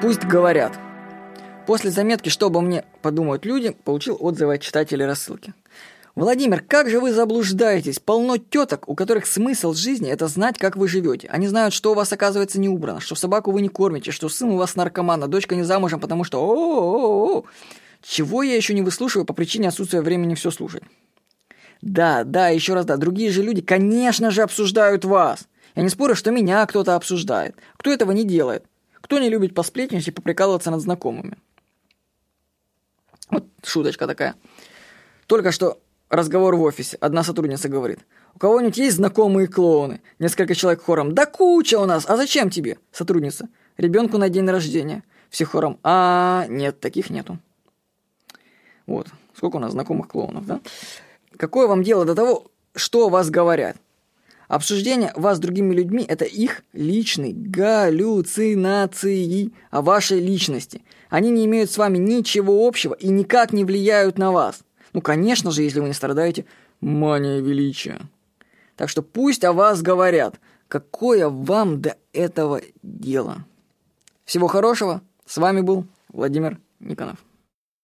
Пусть говорят. После заметки «Что обо мне подумают люди» получил отзывы от читателей рассылки. Владимир, как же вы заблуждаетесь? Полно теток, у которых смысл жизни – это знать, как вы живете. Они знают, что у вас, оказывается, не убрано, что собаку вы не кормите, что сын у вас наркоман, а дочка не замужем, потому что о о о Чего я еще не выслушиваю по причине отсутствия времени все слушать? Да, да, еще раз да, другие же люди, конечно же, обсуждают вас. Я не спорю, что меня кто-то обсуждает. Кто этого не делает? Кто не любит посплетничать и поприкалываться над знакомыми? Вот шуточка такая. Только что разговор в офисе. Одна сотрудница говорит. У кого-нибудь есть знакомые клоуны? Несколько человек хором. Да куча у нас. А зачем тебе? Сотрудница. Ребенку на день рождения. Все хором. А, нет, таких нету. Вот. Сколько у нас знакомых клоунов, да? Какое вам дело до того, что о вас говорят? Обсуждение вас с другими людьми – это их личные галлюцинации о вашей личности. Они не имеют с вами ничего общего и никак не влияют на вас. Ну, конечно же, если вы не страдаете манией величия. Так что пусть о вас говорят. Какое вам до этого дело? Всего хорошего. С вами был Владимир Никонов.